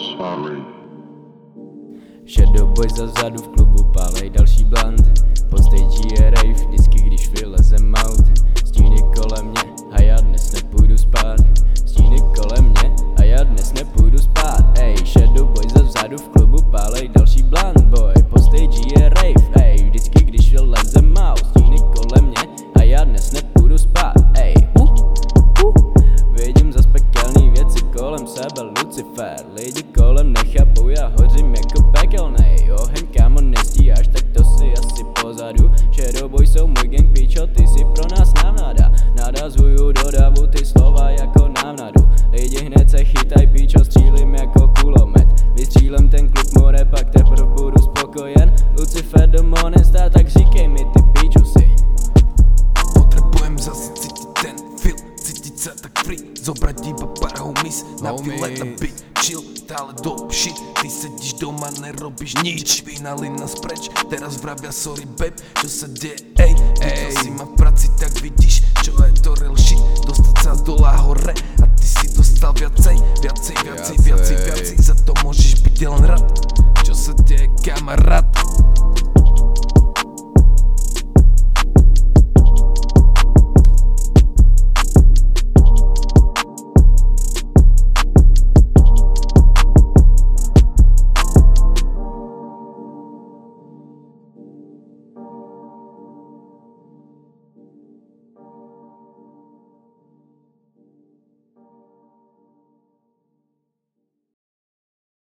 spát Shadow boy za zadu v klubu pálej další blunt Lidi kolem nechápou, já hořím jako pekelnej Oheň kámo free Zobrať iba pár homies Na výlet a byť chill Stále dope shit. Ty sedíš doma, nerobíš nič. Vynali nás preč Teraz vravia sorry babe Čo sa deje, ej Ej. si ma v práci, tak vidíš Čo je to real shit. Dostať sa dole a hore A ty si dostal viacej Viacej, viacej, viacej, Viacej. viacej. Za to môžeš byť len rád